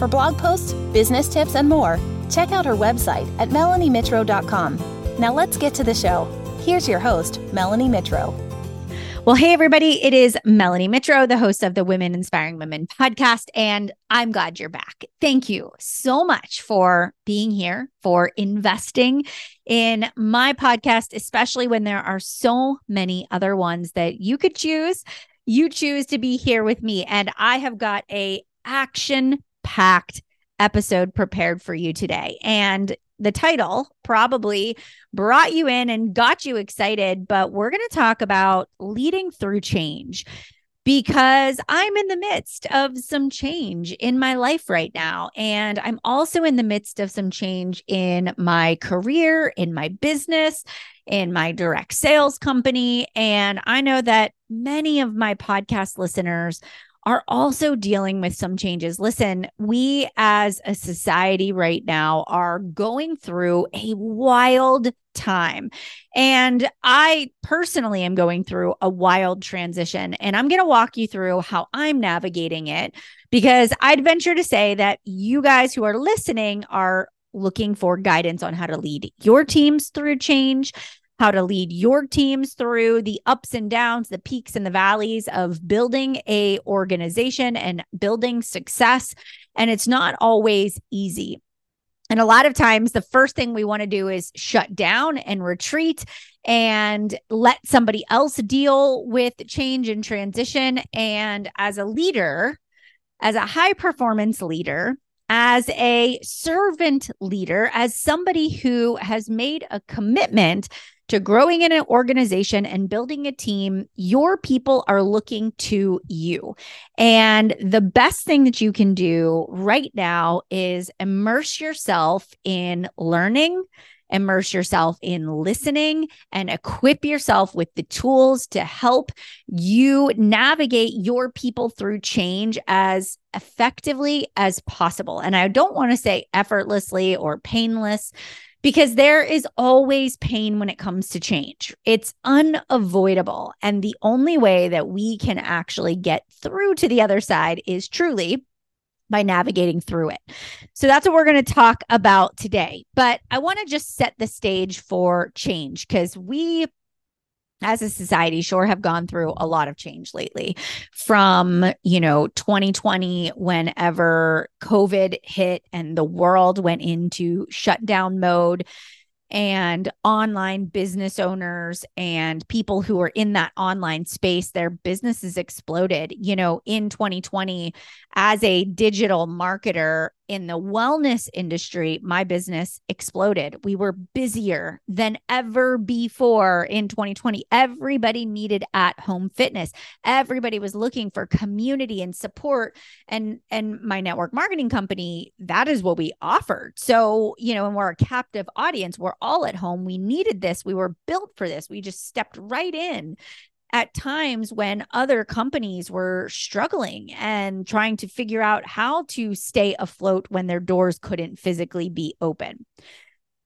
For blog posts, business tips, and more, check out her website at melaniemitro.com. Now let's get to the show. Here's your host, Melanie Mitro. Well, hey, everybody. It is Melanie Mitro, the host of the Women Inspiring Women podcast, and I'm glad you're back. Thank you so much for being here, for investing in my podcast, especially when there are so many other ones that you could choose. You choose to be here with me, and I have got a action packed episode prepared for you today. And the title probably brought you in and got you excited, but we're going to talk about leading through change because I'm in the midst of some change in my life right now. And I'm also in the midst of some change in my career, in my business, in my direct sales company. And I know that many of my podcast listeners are also dealing with some changes. Listen, we as a society right now are going through a wild time. And I personally am going through a wild transition. And I'm going to walk you through how I'm navigating it because I'd venture to say that you guys who are listening are looking for guidance on how to lead your teams through change how to lead your teams through the ups and downs, the peaks and the valleys of building a organization and building success. And it's not always easy. And a lot of times, the first thing we want to do is shut down and retreat and let somebody else deal with change and transition. And as a leader, as a high performance leader, as a servant leader, as somebody who has made a commitment to growing in an organization and building a team, your people are looking to you. And the best thing that you can do right now is immerse yourself in learning immerse yourself in listening and equip yourself with the tools to help you navigate your people through change as effectively as possible. And I don't want to say effortlessly or painless because there is always pain when it comes to change. It's unavoidable. And the only way that we can actually get through to the other side is truly by navigating through it. So that's what we're going to talk about today. But I want to just set the stage for change because we as a society sure have gone through a lot of change lately from you know 2020 whenever covid hit and the world went into shutdown mode and online business owners and people who are in that online space, their businesses exploded. You know, in 2020, as a digital marketer, in the wellness industry, my business exploded. We were busier than ever before in 2020. Everybody needed at home fitness. Everybody was looking for community and support. And, and my network marketing company, that is what we offered. So, you know, and we're a captive audience, we're all at home. We needed this. We were built for this. We just stepped right in at times when other companies were struggling and trying to figure out how to stay afloat when their doors couldn't physically be open.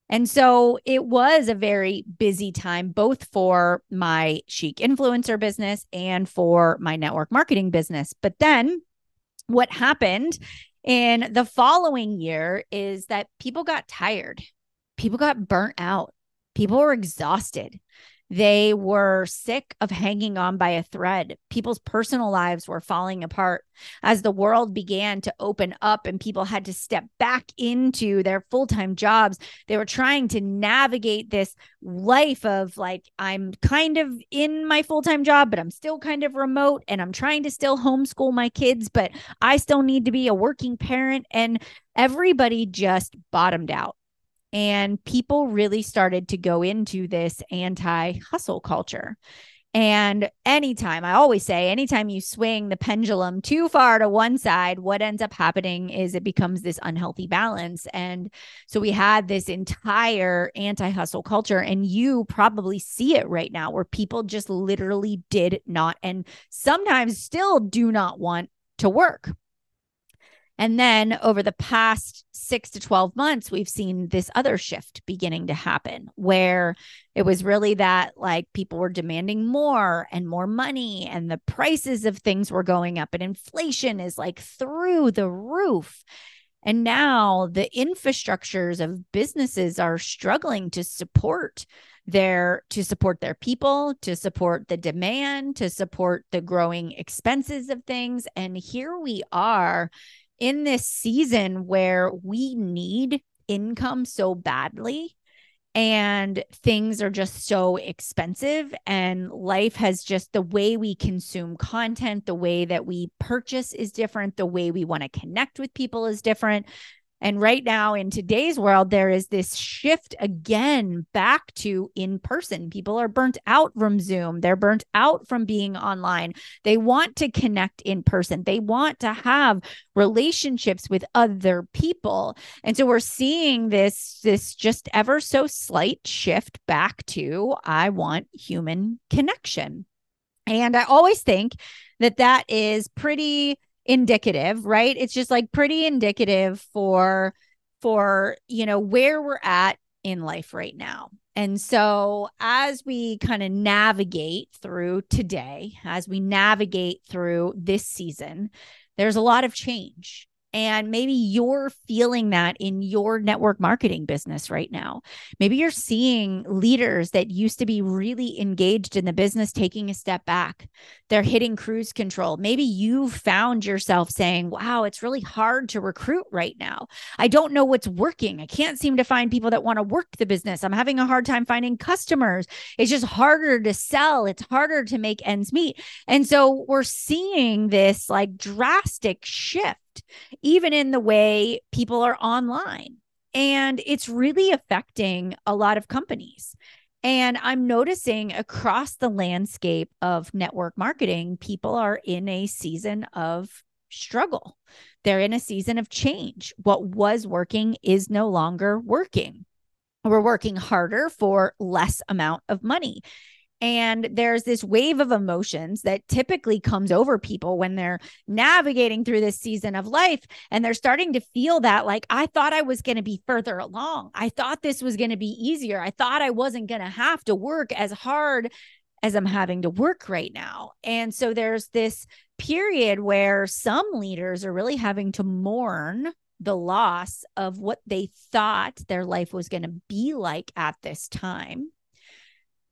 And so it was a very busy time, both for my chic influencer business and for my network marketing business. But then what happened in the following year is that people got tired, people got burnt out, people were exhausted. They were sick of hanging on by a thread. People's personal lives were falling apart as the world began to open up and people had to step back into their full time jobs. They were trying to navigate this life of like, I'm kind of in my full time job, but I'm still kind of remote and I'm trying to still homeschool my kids, but I still need to be a working parent. And everybody just bottomed out. And people really started to go into this anti hustle culture. And anytime, I always say, anytime you swing the pendulum too far to one side, what ends up happening is it becomes this unhealthy balance. And so we had this entire anti hustle culture, and you probably see it right now where people just literally did not, and sometimes still do not want to work. And then over the past six to 12 months, we've seen this other shift beginning to happen where it was really that like people were demanding more and more money, and the prices of things were going up, and inflation is like through the roof. And now the infrastructures of businesses are struggling to support their to support their people, to support the demand, to support the growing expenses of things. And here we are in this season where we need income so badly and things are just so expensive and life has just the way we consume content the way that we purchase is different the way we want to connect with people is different and right now, in today's world, there is this shift again back to in person. People are burnt out from Zoom, they're burnt out from being online. They want to connect in person, they want to have relationships with other people. And so we're seeing this, this just ever so slight shift back to I want human connection. And I always think that that is pretty indicative, right? It's just like pretty indicative for for, you know, where we're at in life right now. And so, as we kind of navigate through today, as we navigate through this season, there's a lot of change. And maybe you're feeling that in your network marketing business right now. Maybe you're seeing leaders that used to be really engaged in the business taking a step back. They're hitting cruise control. Maybe you found yourself saying, wow, it's really hard to recruit right now. I don't know what's working. I can't seem to find people that want to work the business. I'm having a hard time finding customers. It's just harder to sell, it's harder to make ends meet. And so we're seeing this like drastic shift even in the way people are online. And it's really affecting a lot of companies. And I'm noticing across the landscape of network marketing, people are in a season of struggle. They're in a season of change. What was working is no longer working. We're working harder for less amount of money. And there's this wave of emotions that typically comes over people when they're navigating through this season of life. And they're starting to feel that, like, I thought I was going to be further along. I thought this was going to be easier. I thought I wasn't going to have to work as hard as I'm having to work right now. And so there's this period where some leaders are really having to mourn the loss of what they thought their life was going to be like at this time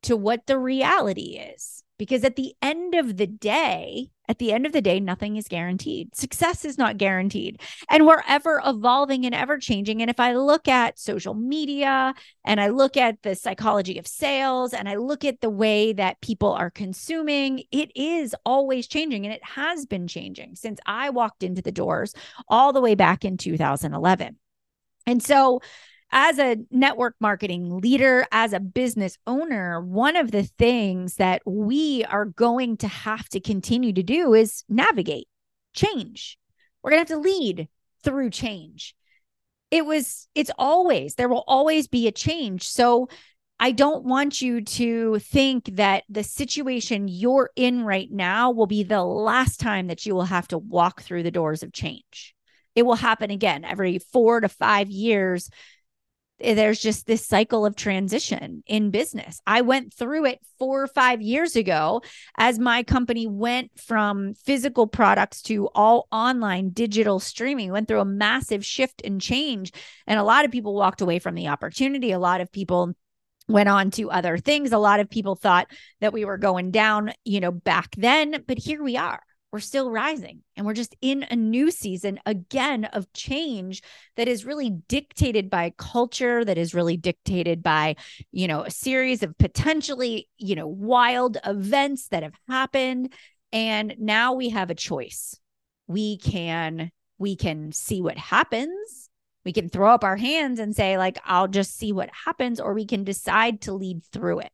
to what the reality is. Because at the end of the day, at the end of the day, nothing is guaranteed. Success is not guaranteed. And we're ever evolving and ever changing. And if I look at social media and I look at the psychology of sales and I look at the way that people are consuming, it is always changing. And it has been changing since I walked into the doors all the way back in 2011. And so as a network marketing leader, as a business owner, one of the things that we are going to have to continue to do is navigate change. We're going to have to lead through change. It was, it's always, there will always be a change. So, I don't want you to think that the situation you're in right now will be the last time that you will have to walk through the doors of change. It will happen again every four to five years Eh, there's just this cycle of transition in business. I went through it four or five years ago as my company went from physical products to all online digital streaming, went through a massive shift and change. And a lot of people walked away from the opportunity. A lot of people went on to other things. A lot of people thought that we were going down, you know, back then, but here we are we're still rising and we're just in a new season again of change that is really dictated by culture that is really dictated by you know a series of potentially you know wild events that have happened. And now we have a choice. We can we can see what happens. We can throw up our hands and say like i'll just see what happens or we can decide to lead through it.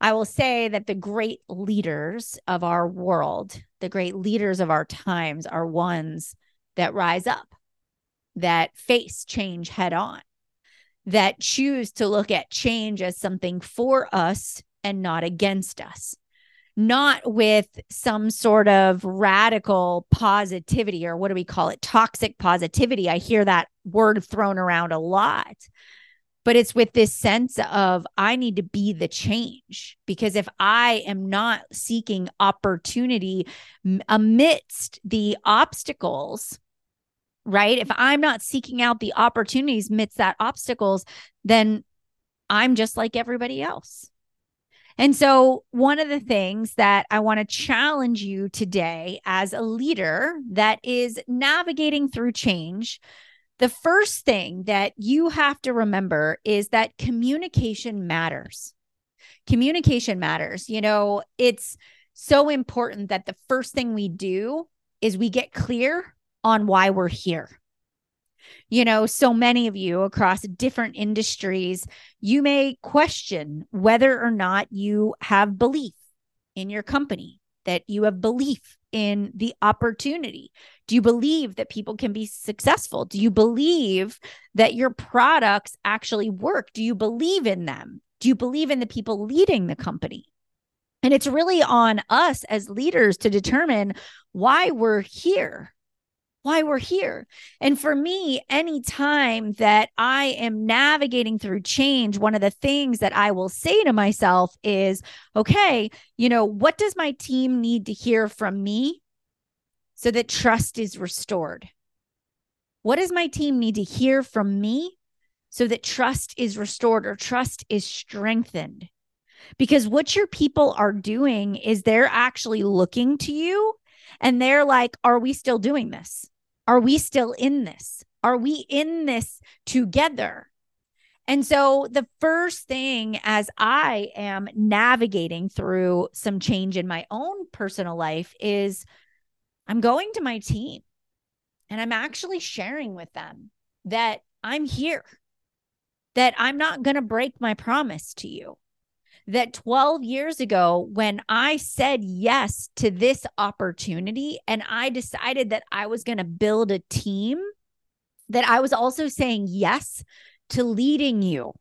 I will say that the great leaders of our world, the great leaders of our times, are ones that rise up, that face change head on, that choose to look at change as something for us and not against us, not with some sort of radical positivity or what do we call it? Toxic positivity. I hear that word thrown around a lot but it's with this sense of I need to be the change because if I am not seeking opportunity amidst the obstacles, right? If I'm not seeking out the opportunities amidst that obstacles, then I'm just like everybody else. And so, one of the things that I want to challenge you today as a leader that is navigating through change the first thing that you have to remember is that communication matters. Communication matters. You know, it's so important that the first thing we do is we get clear on why we're here. You know, so many of you across different industries, you may question whether or not you have belief in your company, that you have belief in the opportunity? Do you believe that people can be successful? Do you believe that your products actually work? Do you believe in them? Do you believe in the people leading the company? And it's really on us as leaders to determine why we're here why we're here. And for me, anytime that I am navigating through change, one of the things that I will say to myself is, okay, you know, what does my team need to hear from me so that trust is restored? What does my team need to hear from me so that trust is restored or trust is strengthened? Because what your people are doing is they're actually looking to you and they're like, Are we still doing this? Are we still in this? Are we in this together? And so, the first thing as I am navigating through some change in my own personal life is I'm going to my team and I'm actually sharing with them that I'm here, that I'm not going to break my promise to you that 12 years ago, when I said yes to this opportunity and I decided that I was going to build a team, that I was also saying yes to leading you.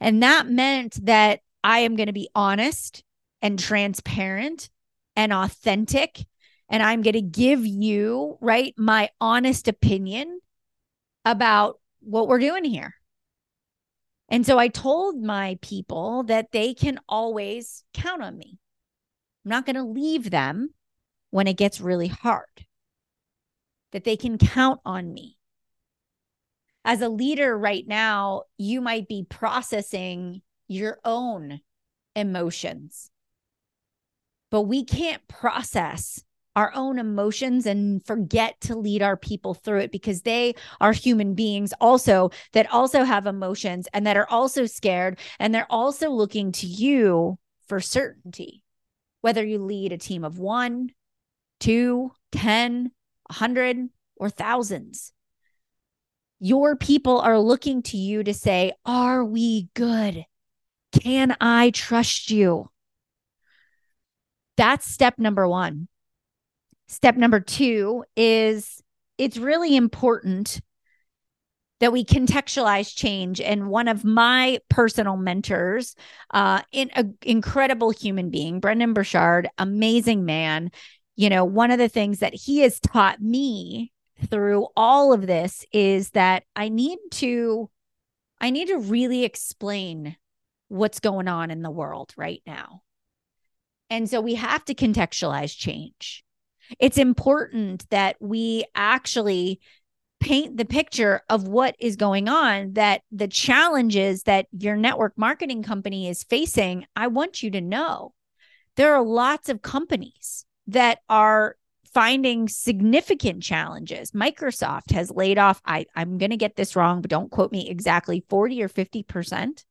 And that meant that I am going to be honest and transparent and authentic. And I'm going to give you, right, my honest opinion about what we're doing here. And so I told my people that they can always count on me. I'm not going to leave them when it gets really hard, that they can count on me. As a leader right now, you might be processing your own emotions, but we can't process our own emotions and forget to lead our people through it because they are human beings also that also have emotions and that are also scared and they're also looking to you for certainty. Whether you lead a team of one two ten a hundred or thousands your people are looking to you to say are we good? Can i trust you? That's step number one Step number two is it's really important that we contextualize change. And one of my personal mentors, uh, in an incredible human being, Brendon Burchard, amazing man. You know, one of the things that he has taught me through all of this is that I need to, I need to really explain what's going on in the world right now. And so we have to contextualize change it's important that we actually paint the picture of what is going on that the challenges that your network marketing company is facing i want you to know. There are lots of companies that are finding significant challenges. Microsoft has laid off i i'm going to get this wrong but don't quote me exactly 40 or 50%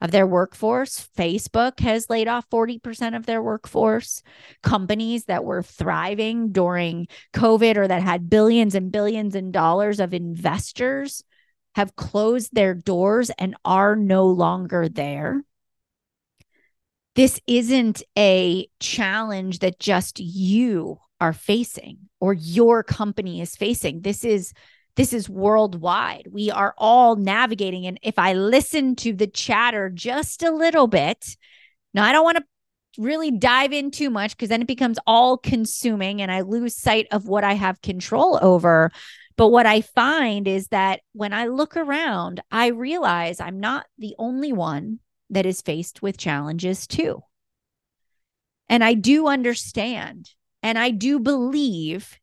of their workforce. Facebook has laid off 40% of their workforce. Companies that were thriving during COVID or that had billions and billions in dollars of investors have closed their doors and are no longer there. This isn't a challenge that just you are facing or your company is facing. This is this is worldwide. We are all navigating and if I listen to the chatter just a little bit, now I don't want to really dive in too much because then it becomes all consuming and I lose sight of what I have control over. But what I find is that when I look around, I realize I'm not the only one that is faced with challenges too. And I do understand and I do believe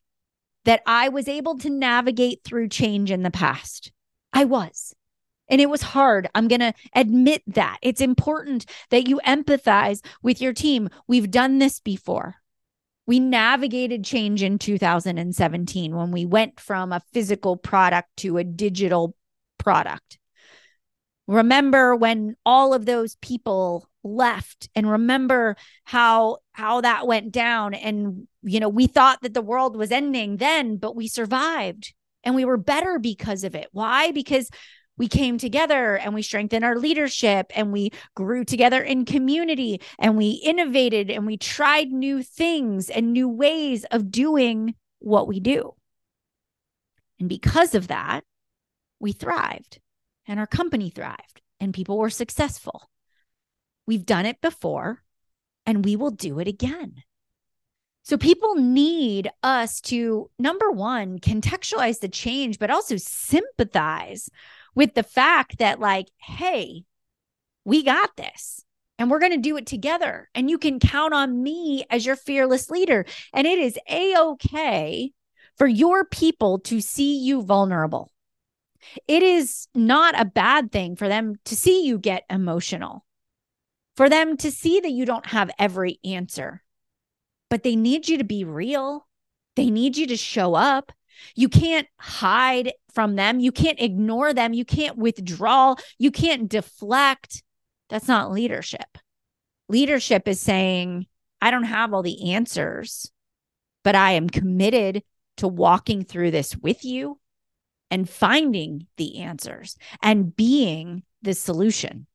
that I was able to navigate through change in the past. I was. And it was hard. I'm going to admit that. It's important that you empathize with your team. We've done this before. We navigated change in 2017 when we went from a physical product to a digital product. Remember when all of those people left and remember how how that went down and you know we thought that the world was ending then but we survived and we were better because of it. Why? Because we came together and we strengthened our leadership and we grew together in community and we innovated and we tried new things and new ways of doing what we do. And because of that, we thrived and our company thrived and people were successful. We've done it before and we will do it again. So people need us to, number one, contextualize the change, but also sympathize with the fact that, like, hey, we got this and we're going to do it together. And you can count on me as your fearless leader. And it is a okay for your people to see you vulnerable. It is not a bad thing for them to see you get emotional, for them to see that you don't have every answer, but they need you to be real. They need you to show up. You can't hide from them. You can't ignore them. You can't withdraw. You can't deflect. That's not leadership. Leadership is saying, I don't have all the answers, but I am committed to walking through this with you and finding the answers and being the solution.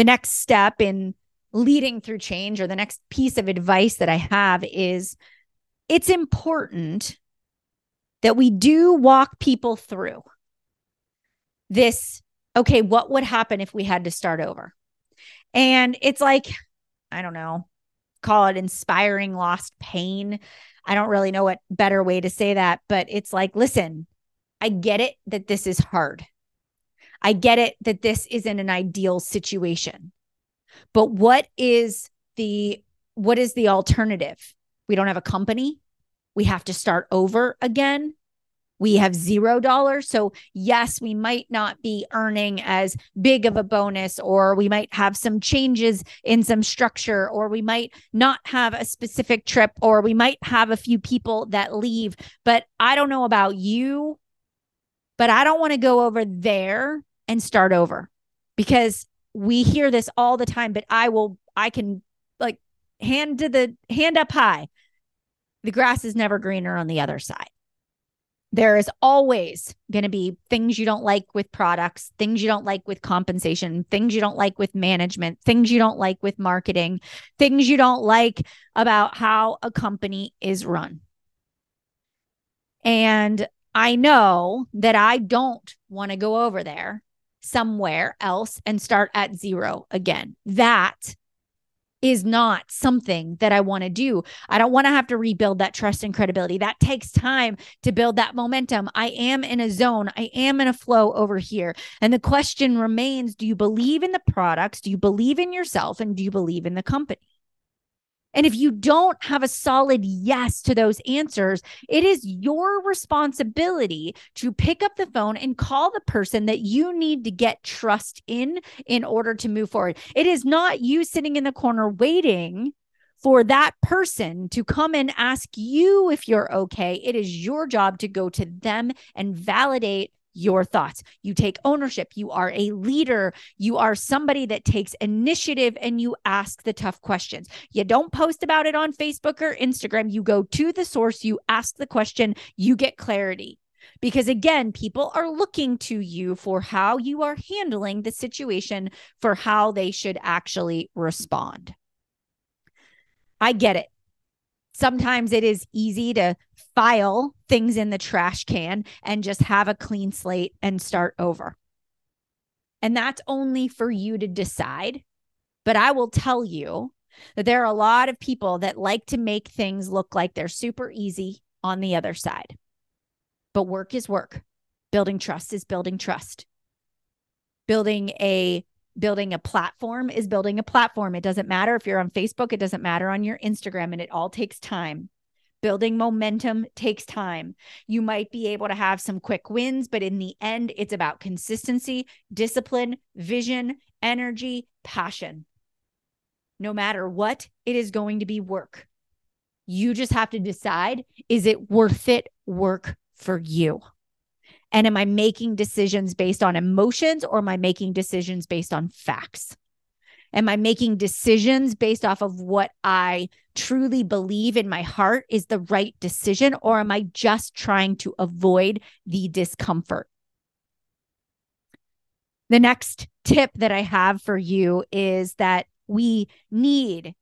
The next step in leading through change or the next piece of advice that I have is it's important that we do walk people through this. Okay, what would happen if we had to start over? And it's like, I don't know, call it inspiring lost pain. I don't really know what better way to say that, but it's like, listen, I get it that this is hard. I get it that this isn't an ideal situation. But what is the what is the alternative? We don't have a company. We have to start over again. We have zero dollars. So, yes, we might not be earning as big of a bonus, or we might have some changes in some structure, or we might not have a specific trip, or we might have a few people that leave. But I don't know about you, but I don't want to go over there and start over because we hear this all the time, but I will, I can like hand to the hand up high. The grass is never greener on the other side. There is always going to be things you don't like with products, things you don't like with compensation, things you don't like with management, things you don't like with marketing, things you don't like about how a company is run. And I know that I don't want to go over there somewhere else and start at zero again. That is not something that I want to do. I don't want to have to rebuild that trust and credibility. That takes time to build that momentum. I am in a zone, I am in a flow over here. And the question remains do you believe in the products? Do you believe in yourself? And do you believe in the company? And if you don't have a solid yes to those answers, it is your responsibility to pick up the phone and call the person that you need to get trust in in order to move forward. It is not you sitting in the corner waiting for that person to come and ask you if you're okay. It is your job to go to them and validate your thoughts. You take ownership. You are a leader. You are somebody that takes initiative and you ask the tough questions. You don't post about it on Facebook or Instagram. You go to the source, you ask the question, you get clarity. Because again, people are looking to you for how you are handling the situation, for how they should actually respond. I get it. Sometimes it is easy to file things in the trash can and just have a clean slate and start over. And that's only for you to decide. But I will tell you that there are a lot of people that like to make things look like they're super easy on the other side. But work is work. Building trust is building trust. Building a building a platform is building a platform. It doesn't matter if you're on Facebook, it doesn't matter on your Instagram, and it all takes time. Building momentum takes time. You might be able to have some quick wins, but in the end, it's about consistency, discipline, vision, energy, passion. No matter what, it is going to be work. You just have to decide is it worth it work for you? And am I making decisions based on emotions or am I making decisions based on facts? Am I making decisions based off of what I truly believe in my heart is the right decision, or am I just trying to avoid the discomfort? The next tip that I have for you is that we need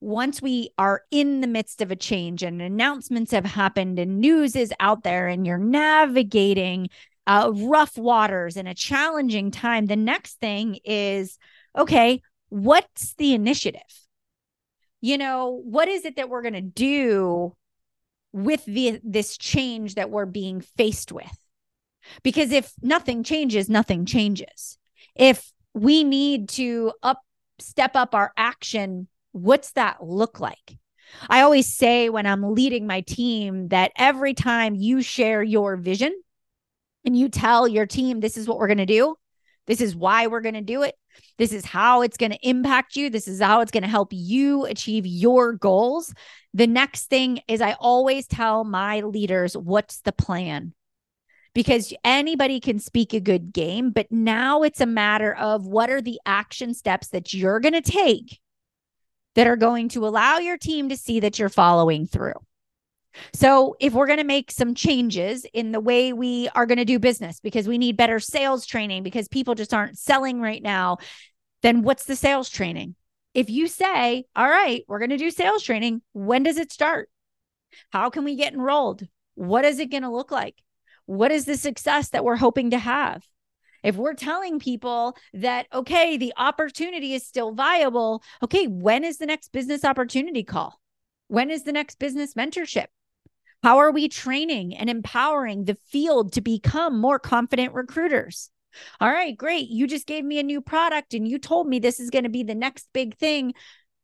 once we are in the midst of a change and announcements have happened and news is out there and you're navigating uh, rough waters and a challenging time, the next thing is okay, what's the initiative? You know, what is it that we're going to do with the this change that we're being faced with? Because if nothing changes, nothing changes. If we need to up step up our action What's that look like? I always say when I'm leading my team that every time you share your vision and you tell your team, this is what we're going to do, this is why we're going to do it, this is how it's going to impact you, this is how it's going to help you achieve your goals. The next thing is I always tell my leaders, what's the plan? Because anybody can speak a good game, but now it's a matter of what are the action steps that you're going to take that are going to allow your team to see that you're following through. So, if we're going to make some changes in the way we are going to do business because we need better sales training because people just aren't selling right now, then what's the sales training? If you say, All right, we're going to do sales training, when does it start? How can we get enrolled? What is it going to look like? What is the success that we're hoping to have? If we're telling people that, okay, the opportunity is still viable, okay, when is the next business opportunity call? When is the next business mentorship? How are we training and empowering the field to become more confident recruiters? All right, great. You just gave me a new product and you told me this is going to be the next big thing.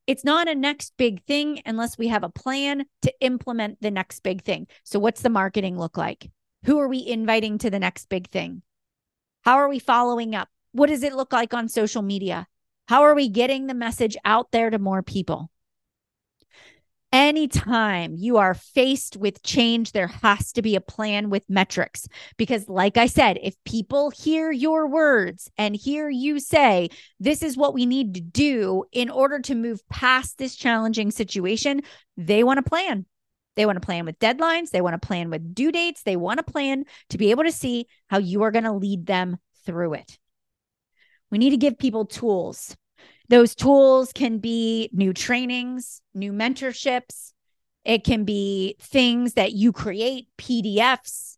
It's not a next big thing unless we have a plan to implement the next big thing. So, what's the marketing look like? Who are we inviting to the next big thing? How are we following up? What does it look like on social media? How are we getting the message out there to more people? Anytime you are faced with change, there has to be a plan with metrics. Because, like I said, if people hear your words and hear you say, this is what we need to do in order to move past this challenging situation, they want a plan. They want to plan with deadlines. They want to plan with due dates. They want to plan to be able to see how you are going to lead them through it. We need to give people tools. Those tools can be new trainings, new mentorships. It can be things that you create, PDFs.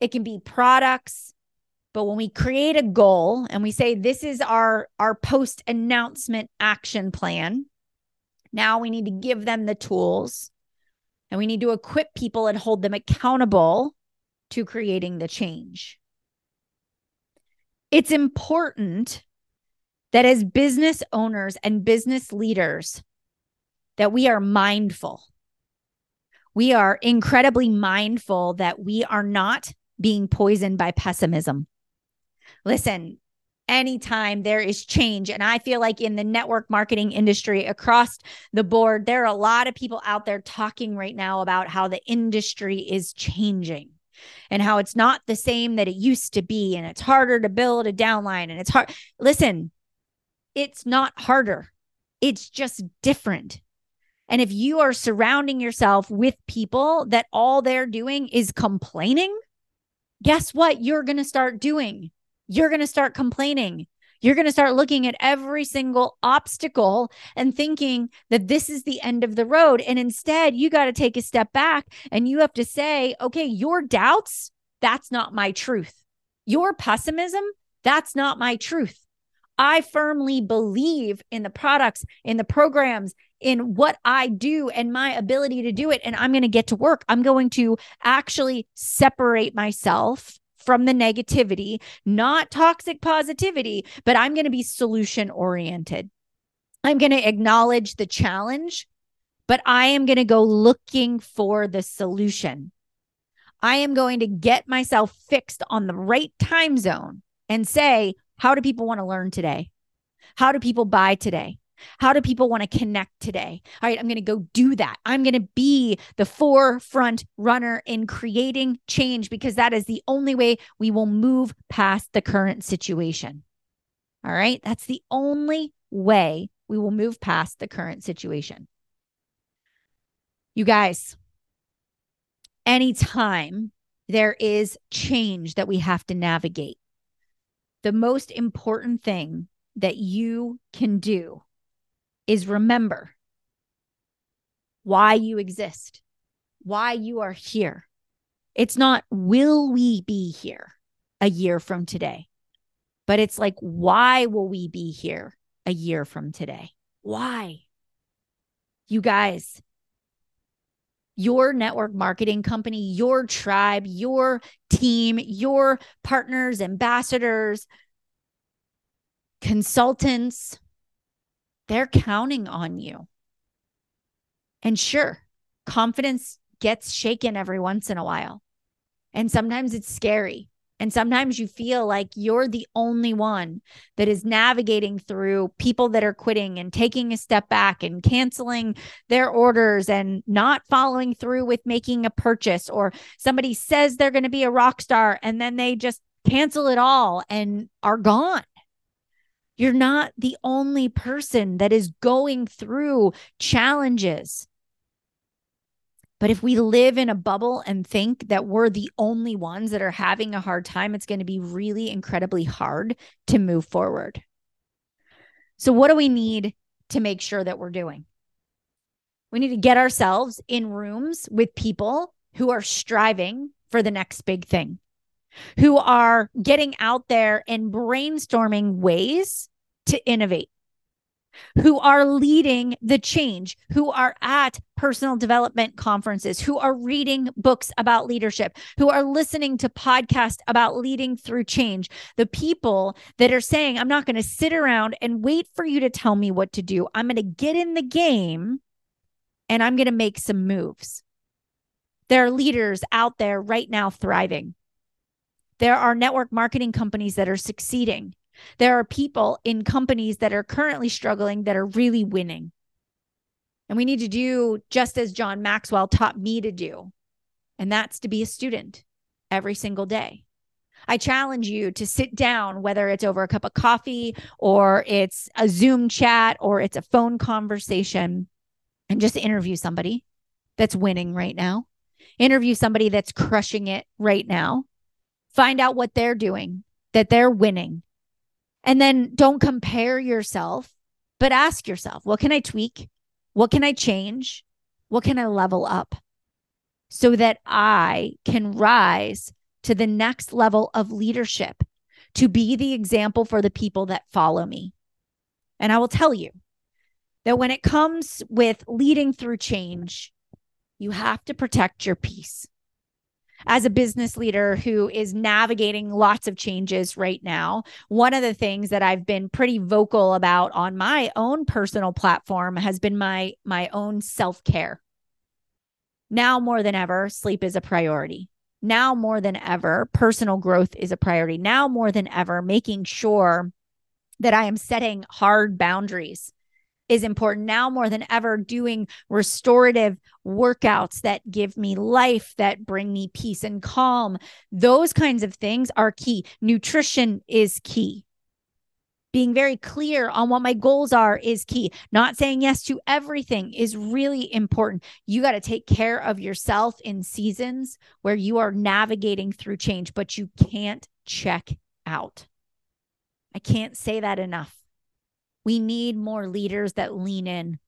It can be products. But when we create a goal and we say this is our our post announcement action plan, now we need to give them the tools and we need to equip people and hold them accountable to creating the change. It's important that as business owners and business leaders that we are mindful. We are incredibly mindful that we are not being poisoned by pessimism. Listen, anytime there is change. And I feel like in the network marketing industry across the board, there are a lot of people out there talking right now about how the industry is changing and how it's not the same that it used to be. And it's harder to build a downline and it's hard. Listen, it's not harder, it's just different. And if you are surrounding yourself with people that all they're doing is complaining, guess what? You're going to start doing. You're going to start complaining. You're going to start looking at every single obstacle and thinking that this is the end of the road. And instead, you got to take a step back and you have to say, okay, your doubts, that's not my truth. Your pessimism, that's not my truth. I firmly believe in the products, in the programs, in what I do and my ability to do it. And I'm going to get to work. I'm going to actually separate myself from the negativity, not toxic positivity, but I'm going to be solution oriented. I'm going to acknowledge the challenge, but I am going to go looking for the solution. I am going to get myself fixed on the right time zone and say, how do people want to learn today? How do people buy today? How do people want to connect today? All right, I'm going to go do that. I'm going to be the forefront runner in creating change because that is the only way we will move past the current situation. All right, that's the only way we will move past the current situation. You guys, anytime there is change that we have to navigate, the most important thing that you can do is remember why you exist, why you are here. It's not, will we be here a year from today? But it's like, why will we be here a year from today? Why? You guys, your network marketing company, your tribe, your team, your partners, ambassadors, consultants, they're counting on you. And sure, confidence gets shaken every once in a while. And sometimes it's scary. And sometimes you feel like you're the only one that is navigating through people that are quitting and taking a step back and canceling their orders and not following through with making a purchase. Or somebody says they're going to be a rock star and then they just cancel it all and are gone. You're not the only person that is going through challenges. But if we live in a bubble and think that we're the only ones that are having a hard time, it's going to be really incredibly hard to move forward. So, what do we need to make sure that we're doing? We need to get ourselves in rooms with people who are striving for the next big thing, who are getting out there and brainstorming ways to innovate, who are leading the change, who are at personal development conferences, who are reading books about leadership, who are listening to podcasts about leading through change. The people that are saying, I'm not going to sit around and wait for you to tell me what to do. I'm going to get in the game and I'm going to make some moves. There are leaders out there right now thriving. There are network marketing companies that are succeeding. There are people in companies that are currently struggling that are really winning. And we need to do just as John Maxwell taught me to do, and that's to be a student every single day. I challenge you to sit down, whether it's over a cup of coffee or it's a Zoom chat or it's a phone conversation, and just interview somebody that's winning right now. Interview somebody that's crushing it right now. Find out what they're doing, that they're winning, and then don't compare yourself, but ask yourself, what can I tweak? What can I change? What can I level up so that I can rise to the next level of leadership to be the example for the people that follow me? And I will tell you that when it comes with leading through change, you have to protect your peace as a business leader who is navigating lots of changes right now, one of the things that I've been pretty vocal about on my own personal platform has been my my own self-care. Now more than ever, sleep is a priority. Now more than ever, personal growth is a priority. Now more than ever, making sure that I am setting hard boundaries is important now more than ever doing restorative workouts that give me life that bring me peace and calm those kinds of things are key nutrition is key being very clear on what my goals are is key. Not saying yes to everything is really important. You got to take care of yourself in seasons where you are navigating through change, but you can't check out. I can't say that enough. We need more leaders that lean in.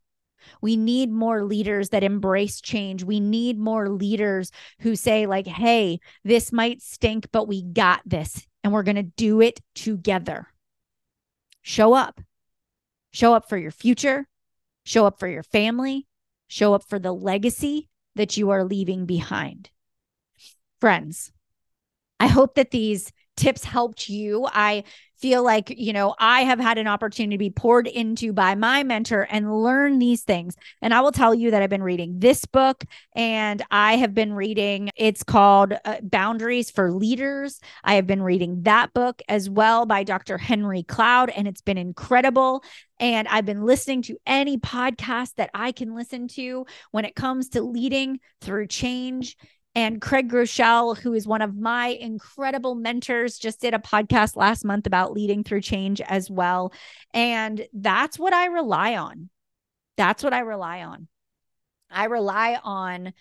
We need more leaders that embrace change. We need more leaders who say, like, hey, this might stink, but we got this and we're going to do it together. Show up. Show up for your future. Show up for your family. Show up for the legacy that you are leaving behind. Friends, I hope that these tips helped you. I feel like, you know, I have had an opportunity to be poured into by my mentor and learn these things. And I will tell you that I've been reading this book and I have been reading, it's called uh, Boundaries for Leaders. I have been reading that book as well by Dr. Henry Cloud, and it's been incredible. And I've been listening to any podcast that I can listen to when it comes to leading through change and Craig Groeschel, who is one of my incredible mentors, just did a podcast last month about leading through change as well. And that's what I rely on. That's what I rely on. I rely on,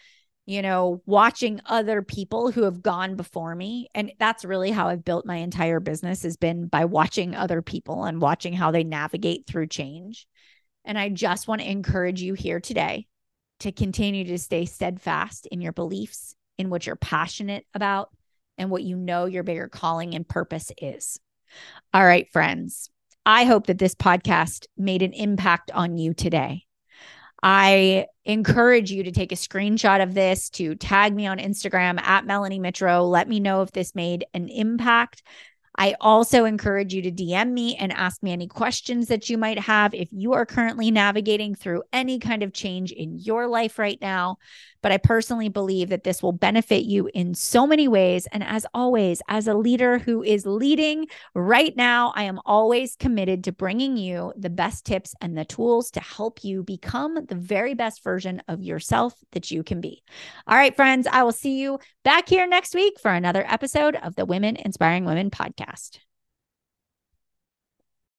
you know, watching other people who have gone before me. And that's really how I've built my entire business has been by watching other people and watching how they navigate through change. And I just want to encourage you here today to continue to stay steadfast in your beliefs in what you're passionate about and what you know your bigger calling and purpose is. All right, friends. I hope that this podcast made an impact on you today. I encourage you to take a screenshot of this to tag me on Instagram at Melanie Mitro. Let me know if this made an impact. I also encourage you to DM me and ask me any questions that you might have if you are currently navigating through any kind of change in your life right now. But I personally believe that this will benefit you in so many ways. And as always, as a leader who is leading right now, I am always committed to bringing you the best tips and the tools to help you become the very best version of yourself that you can be. All right, friends, I will see you back here next week for another episode of the Women Inspiring Women podcast.